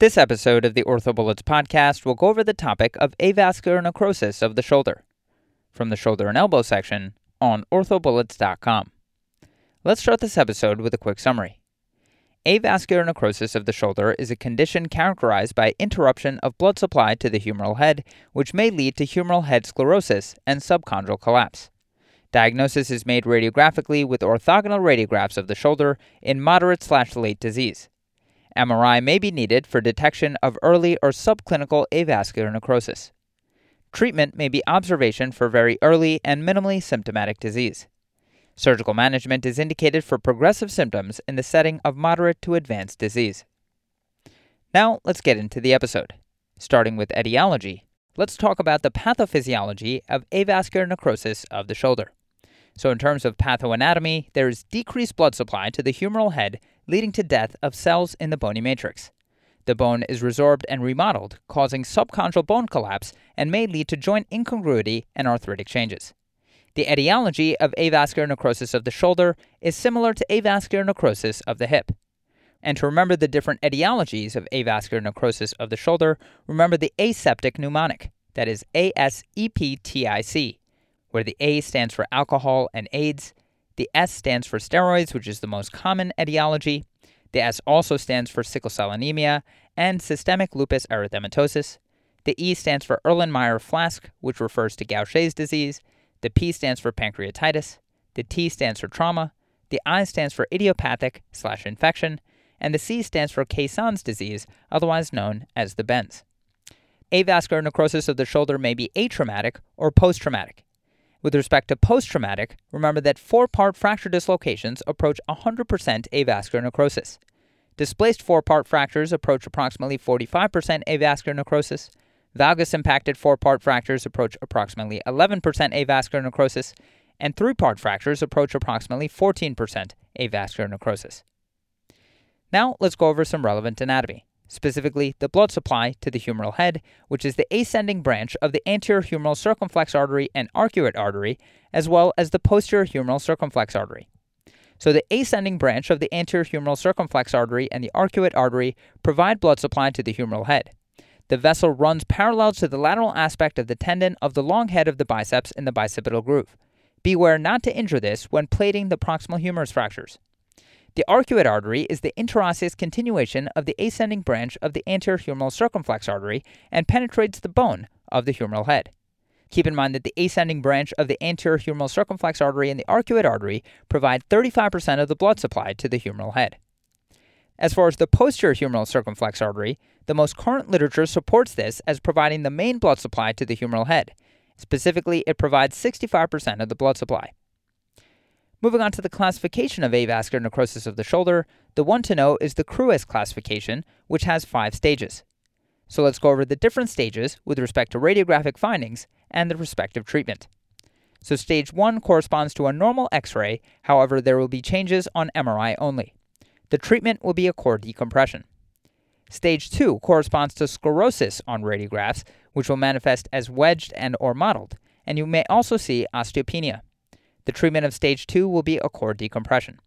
This episode of the OrthoBullets podcast will go over the topic of avascular necrosis of the shoulder from the shoulder and elbow section on orthobullets.com. Let's start this episode with a quick summary. Avascular necrosis of the shoulder is a condition characterized by interruption of blood supply to the humeral head, which may lead to humeral head sclerosis and subchondral collapse. Diagnosis is made radiographically with orthogonal radiographs of the shoulder in moderate slash late disease. MRI may be needed for detection of early or subclinical avascular necrosis. Treatment may be observation for very early and minimally symptomatic disease. Surgical management is indicated for progressive symptoms in the setting of moderate to advanced disease. Now, let's get into the episode. Starting with etiology, let's talk about the pathophysiology of avascular necrosis of the shoulder. So, in terms of pathoanatomy, there is decreased blood supply to the humeral head, leading to death of cells in the bony matrix. The bone is resorbed and remodeled, causing subchondral bone collapse and may lead to joint incongruity and arthritic changes. The etiology of avascular necrosis of the shoulder is similar to avascular necrosis of the hip. And to remember the different etiologies of avascular necrosis of the shoulder, remember the aseptic mnemonic, that is A S E P T I C where the A stands for alcohol and AIDS, the S stands for steroids, which is the most common etiology, the S also stands for sickle cell anemia and systemic lupus erythematosus. The E stands for Erlenmeyer Flask, which refers to Gaucher's disease. The P stands for pancreatitis. The T stands for trauma. The I stands for idiopathic slash infection. And the C stands for Caisson's disease, otherwise known as the bends. Avascular necrosis of the shoulder may be atraumatic or post traumatic. With respect to post traumatic, remember that four part fracture dislocations approach 100% avascular necrosis. Displaced four part fractures approach approximately 45% avascular necrosis. Valgus impacted four part fractures approach approximately 11% avascular necrosis. And three part fractures approach approximately 14% avascular necrosis. Now let's go over some relevant anatomy specifically the blood supply to the humeral head, which is the ascending branch of the anterior humeral circumflex artery and arcuate artery, as well as the posterior humeral circumflex artery. So, the ascending branch of the anterior humeral circumflex artery and the arcuate artery provide blood supply to the humeral head. The vessel runs parallel to the lateral aspect of the tendon of the long head of the biceps in the bicipital groove. Beware not to injure this when plating the proximal humerus fractures. The arcuate artery is the interosseous continuation of the ascending branch of the anterior humeral circumflex artery and penetrates the bone of the humeral head. Keep in mind that the ascending branch of the anterior humeral circumflex artery and the arcuate artery provide 35% of the blood supply to the humeral head. As far as the posterior humeral circumflex artery, the most current literature supports this as providing the main blood supply to the humeral head. Specifically, it provides 65% of the blood supply. Moving on to the classification of avascular necrosis of the shoulder, the one to know is the Cruess classification, which has five stages. So let's go over the different stages with respect to radiographic findings and the respective treatment. So stage 1 corresponds to a normal x-ray, however there will be changes on MRI only. The treatment will be a core decompression. Stage 2 corresponds to sclerosis on radiographs, which will manifest as wedged and or mottled, and you may also see osteopenia. The treatment of stage 2 will be a core decompression.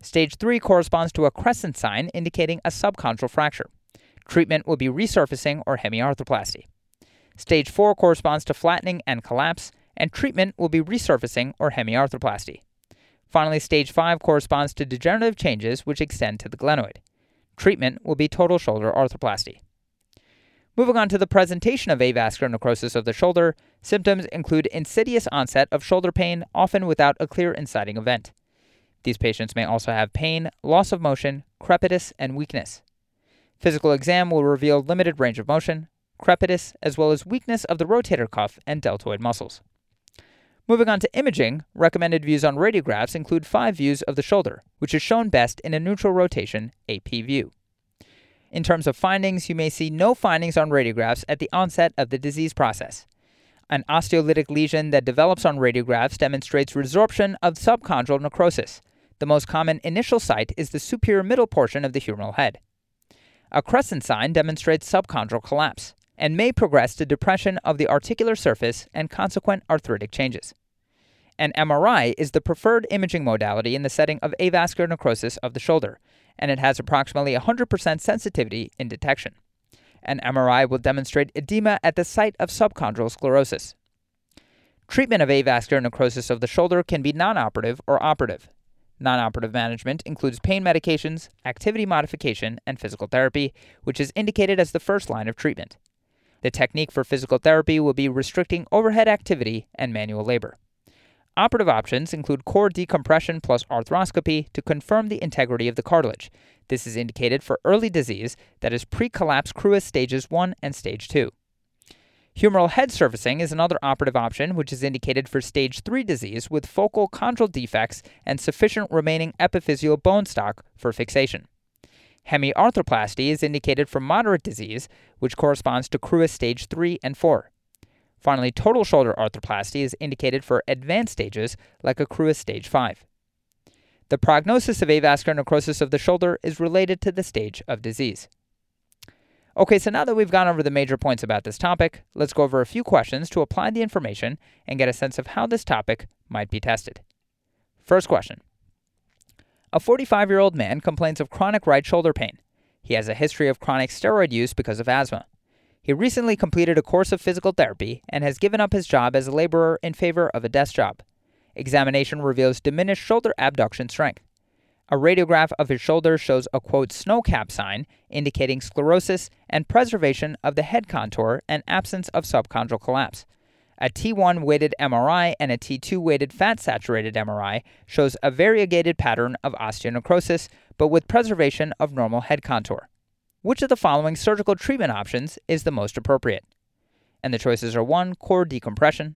Stage 3 corresponds to a crescent sign indicating a subchondral fracture. Treatment will be resurfacing or hemiarthroplasty. Stage 4 corresponds to flattening and collapse, and treatment will be resurfacing or hemiarthroplasty. Finally, stage 5 corresponds to degenerative changes which extend to the glenoid. Treatment will be total shoulder arthroplasty. Moving on to the presentation of avascular necrosis of the shoulder, symptoms include insidious onset of shoulder pain, often without a clear inciting event. These patients may also have pain, loss of motion, crepitus, and weakness. Physical exam will reveal limited range of motion, crepitus, as well as weakness of the rotator cuff and deltoid muscles. Moving on to imaging, recommended views on radiographs include five views of the shoulder, which is shown best in a neutral rotation AP view. In terms of findings, you may see no findings on radiographs at the onset of the disease process. An osteolytic lesion that develops on radiographs demonstrates resorption of subchondral necrosis. The most common initial site is the superior middle portion of the humeral head. A crescent sign demonstrates subchondral collapse and may progress to depression of the articular surface and consequent arthritic changes. An MRI is the preferred imaging modality in the setting of avascular necrosis of the shoulder, and it has approximately 100% sensitivity in detection. An MRI will demonstrate edema at the site of subchondral sclerosis. Treatment of avascular necrosis of the shoulder can be non operative or operative. Non operative management includes pain medications, activity modification, and physical therapy, which is indicated as the first line of treatment. The technique for physical therapy will be restricting overhead activity and manual labor. Operative options include core decompression plus arthroscopy to confirm the integrity of the cartilage. This is indicated for early disease that is pre-collapse Cruess stages 1 and stage 2. Humeral head surfacing is another operative option, which is indicated for stage 3 disease with focal chondral defects and sufficient remaining epiphyseal bone stock for fixation. Hemiarthroplasty is indicated for moderate disease, which corresponds to Cruess stage 3 and 4. Finally, total shoulder arthroplasty is indicated for advanced stages like a Cruess stage 5. The prognosis of avascular necrosis of the shoulder is related to the stage of disease. Okay, so now that we've gone over the major points about this topic, let's go over a few questions to apply the information and get a sense of how this topic might be tested. First question A 45 year old man complains of chronic right shoulder pain. He has a history of chronic steroid use because of asthma. He recently completed a course of physical therapy and has given up his job as a laborer in favor of a desk job. Examination reveals diminished shoulder abduction strength. A radiograph of his shoulder shows a quote snow cap sign indicating sclerosis and preservation of the head contour and absence of subchondral collapse. A T1 weighted MRI and a T2 weighted fat saturated MRI shows a variegated pattern of osteonecrosis but with preservation of normal head contour. Which of the following surgical treatment options is the most appropriate? And the choices are 1. Core decompression,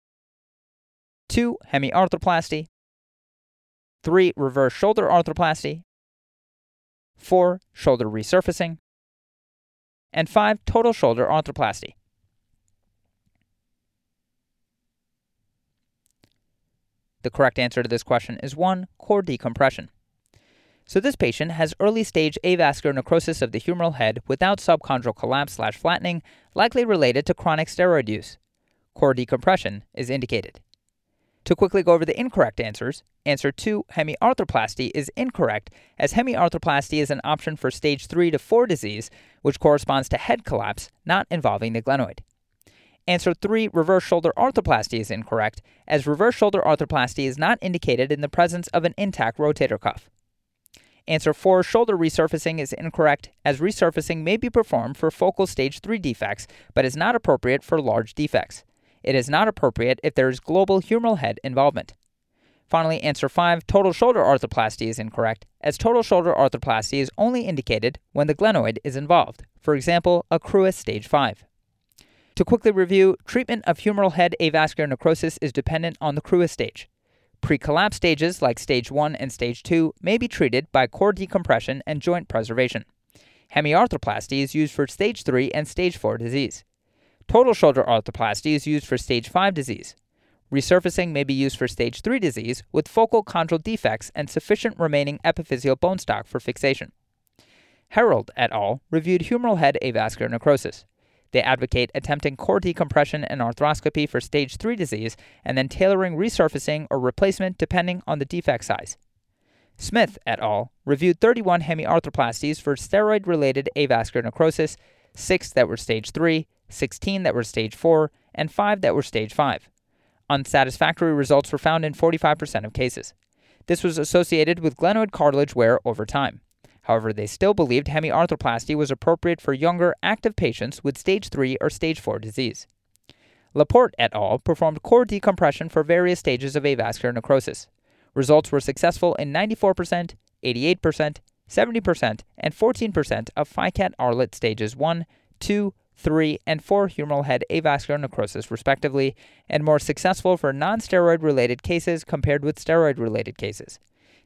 2. Hemiarthroplasty, 3. Reverse shoulder arthroplasty, 4. Shoulder resurfacing, and 5. Total shoulder arthroplasty. The correct answer to this question is 1. Core decompression. So this patient has early stage avascular necrosis of the humeral head without subchondral collapse slash flattening, likely related to chronic steroid use. Core decompression is indicated. To quickly go over the incorrect answers, answer 2, hemiarthroplasty, is incorrect, as hemiarthroplasty is an option for stage 3 to 4 disease, which corresponds to head collapse, not involving the glenoid. Answer 3, reverse shoulder arthroplasty, is incorrect, as reverse shoulder arthroplasty is not indicated in the presence of an intact rotator cuff. Answer 4 shoulder resurfacing is incorrect, as resurfacing may be performed for focal stage 3 defects, but is not appropriate for large defects. It is not appropriate if there is global humeral head involvement. Finally, answer 5 total shoulder arthroplasty is incorrect, as total shoulder arthroplasty is only indicated when the glenoid is involved, for example, a Cruess stage 5. To quickly review, treatment of humeral head avascular necrosis is dependent on the Cruess stage. Pre-collapse stages like stage 1 and stage 2 may be treated by core decompression and joint preservation. Hemiarthroplasty is used for stage 3 and stage 4 disease. Total shoulder arthroplasty is used for stage 5 disease. Resurfacing may be used for stage 3 disease with focal chondral defects and sufficient remaining epiphyseal bone stock for fixation. Harreld et al. reviewed humeral head avascular necrosis. They advocate attempting core decompression and arthroscopy for stage 3 disease and then tailoring resurfacing or replacement depending on the defect size. Smith et al. reviewed 31 hemiarthroplasties for steroid related avascular necrosis, 6 that were stage 3, 16 that were stage 4, and 5 that were stage 5. Unsatisfactory results were found in 45% of cases. This was associated with glenoid cartilage wear over time. However, they still believed hemiarthroplasty was appropriate for younger, active patients with stage 3 or stage 4 disease. Laporte et al. performed core decompression for various stages of avascular necrosis. Results were successful in 94%, 88%, 70%, and 14% of FICAT Arlet stages 1, 2, 3, and 4 humeral head avascular necrosis, respectively, and more successful for non steroid related cases compared with steroid related cases.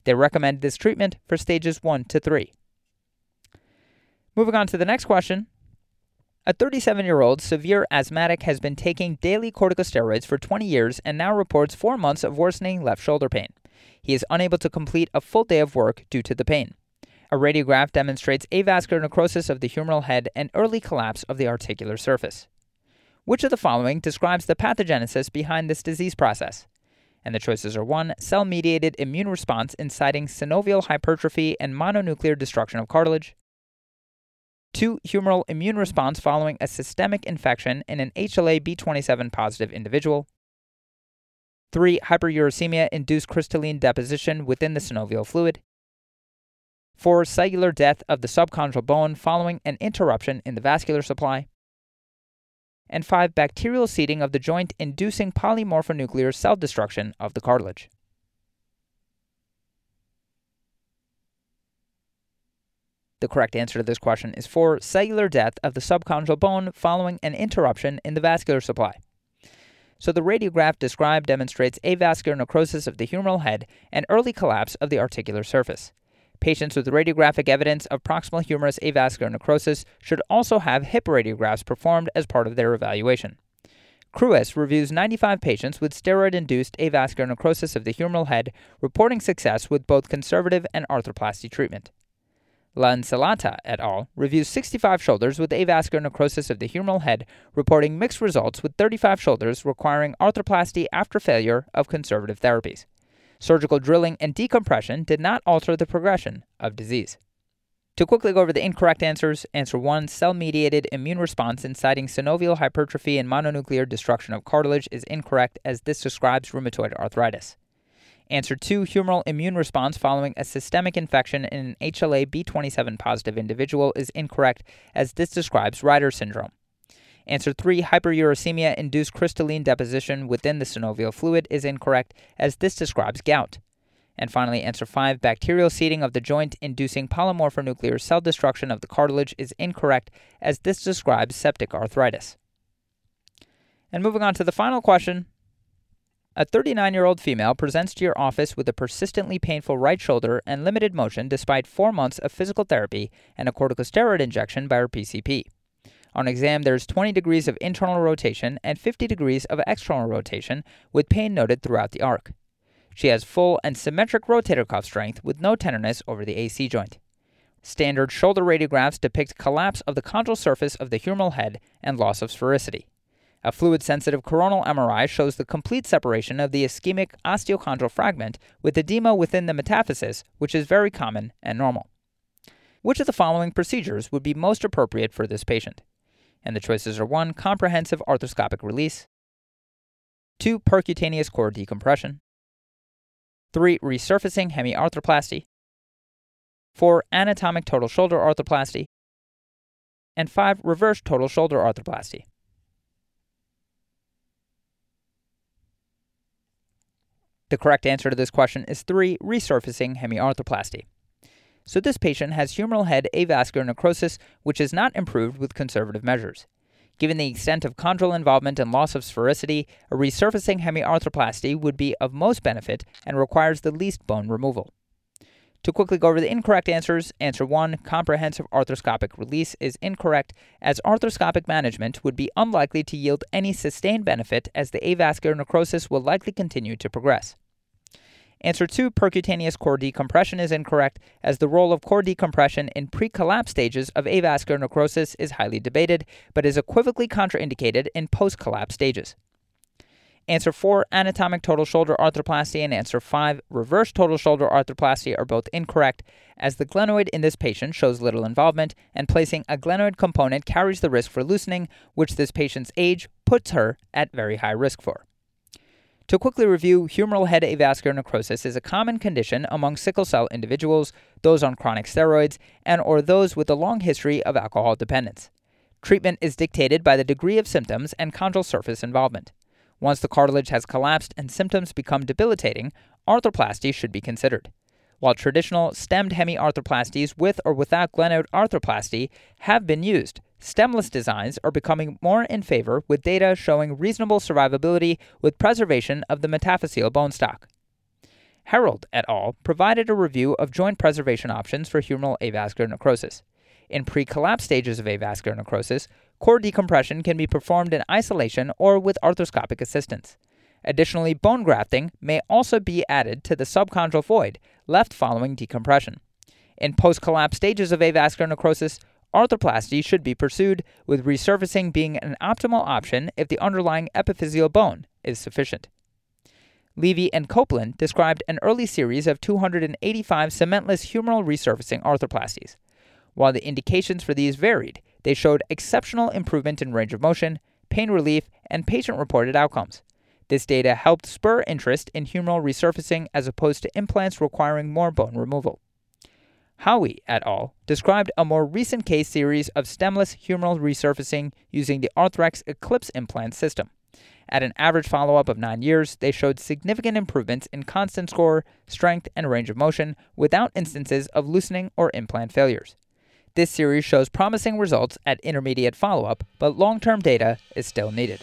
They recommend this treatment for stages 1 to 3. Moving on to the next question. A 37 year old severe asthmatic has been taking daily corticosteroids for 20 years and now reports four months of worsening left shoulder pain. He is unable to complete a full day of work due to the pain. A radiograph demonstrates avascular necrosis of the humeral head and early collapse of the articular surface. Which of the following describes the pathogenesis behind this disease process? And the choices are 1. Cell mediated immune response inciting synovial hypertrophy and mononuclear destruction of cartilage. 2. Humoral immune response following a systemic infection in an HLA B27 positive individual. 3. Hyperuricemia induced crystalline deposition within the synovial fluid. 4. Cellular death of the subchondral bone following an interruption in the vascular supply and 5. Bacterial seeding of the joint inducing polymorphonuclear cell destruction of the cartilage. The correct answer to this question is 4. Cellular death of the subchondral bone following an interruption in the vascular supply. So the radiograph described demonstrates avascular necrosis of the humeral head and early collapse of the articular surface. Patients with radiographic evidence of proximal humerus avascular necrosis should also have hip radiographs performed as part of their evaluation. Cruess reviews 95 patients with steroid induced avascular necrosis of the humeral head, reporting success with both conservative and arthroplasty treatment. L'Insalata et al. reviews 65 shoulders with avascular necrosis of the humeral head, reporting mixed results with 35 shoulders requiring arthroplasty after failure of conservative therapies. Surgical drilling and decompression did not alter the progression of disease. To quickly go over the incorrect answers, answer 1 cell mediated immune response inciting synovial hypertrophy and mononuclear destruction of cartilage is incorrect as this describes rheumatoid arthritis. Answer 2 humoral immune response following a systemic infection in an HLA B27 positive individual is incorrect as this describes Reiter syndrome. Answer 3 Hyperuricemia induced crystalline deposition within the synovial fluid is incorrect, as this describes gout. And finally, answer 5 Bacterial seeding of the joint inducing polymorphonuclear cell destruction of the cartilage is incorrect, as this describes septic arthritis. And moving on to the final question. A 39 year old female presents to your office with a persistently painful right shoulder and limited motion despite four months of physical therapy and a corticosteroid injection by her PCP. On exam, there's 20 degrees of internal rotation and 50 degrees of external rotation, with pain noted throughout the arc. She has full and symmetric rotator cuff strength with no tenderness over the AC joint. Standard shoulder radiographs depict collapse of the chondral surface of the humeral head and loss of sphericity. A fluid sensitive coronal MRI shows the complete separation of the ischemic osteochondral fragment with edema within the metaphysis, which is very common and normal. Which of the following procedures would be most appropriate for this patient? And the choices are 1. Comprehensive arthroscopic release, 2. Percutaneous core decompression, 3. Resurfacing hemiarthroplasty, 4. Anatomic total shoulder arthroplasty, and 5. Reverse total shoulder arthroplasty. The correct answer to this question is 3. Resurfacing hemiarthroplasty. So this patient has humeral head avascular necrosis, which is not improved with conservative measures. Given the extent of chondral involvement and loss of sphericity, a resurfacing hemiarthroplasty would be of most benefit and requires the least bone removal. To quickly go over the incorrect answers, answer 1, comprehensive arthroscopic release is incorrect, as arthroscopic management would be unlikely to yield any sustained benefit as the avascular necrosis will likely continue to progress. Answer 2, percutaneous core decompression is incorrect, as the role of core decompression in pre-collapse stages of avascular necrosis is highly debated, but is equivocally contraindicated in post-collapse stages. Answer 4, anatomic total shoulder arthroplasty, and answer 5, reverse total shoulder arthroplasty are both incorrect, as the glenoid in this patient shows little involvement, and placing a glenoid component carries the risk for loosening, which this patient's age puts her at very high risk for. To quickly review, humeral head avascular necrosis is a common condition among sickle cell individuals, those on chronic steroids, and or those with a long history of alcohol dependence. Treatment is dictated by the degree of symptoms and chondral surface involvement. Once the cartilage has collapsed and symptoms become debilitating, arthroplasty should be considered. While traditional stemmed hemiarthroplasties with or without glenoid arthroplasty have been used, Stemless designs are becoming more in favor with data showing reasonable survivability with preservation of the metaphyseal bone stock. Harreld et al. provided a review of joint preservation options for humeral avascular necrosis. In pre collapse stages of avascular necrosis, core decompression can be performed in isolation or with arthroscopic assistance. Additionally, bone grafting may also be added to the subchondral void left following decompression. In post collapse stages of avascular necrosis, Arthroplasty should be pursued, with resurfacing being an optimal option if the underlying epiphyseal bone is sufficient. Levy and Copeland described an early series of 285 cementless humeral resurfacing arthroplasties. While the indications for these varied, they showed exceptional improvement in range of motion, pain relief, and patient reported outcomes. This data helped spur interest in humeral resurfacing as opposed to implants requiring more bone removal. Hawi et al. described a more recent case series of stemless humeral resurfacing using the Arthrex Eclipse implant system. At an average follow up of nine years, they showed significant improvements in constant score, strength, and range of motion without instances of loosening or implant failures. This series shows promising results at intermediate follow up, but long term data is still needed.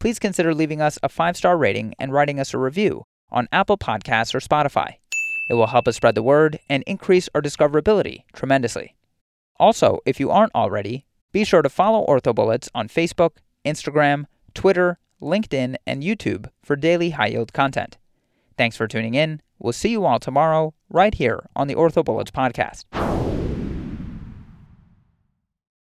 please consider leaving us a five star rating and writing us a review on Apple Podcasts or Spotify. It will help us spread the word and increase our discoverability tremendously. Also, if you aren't already, be sure to follow OrthoBullets on Facebook, Instagram, Twitter, LinkedIn, and YouTube for daily high yield content. Thanks for tuning in. We'll see you all tomorrow, right here on the OrthoBullets podcast.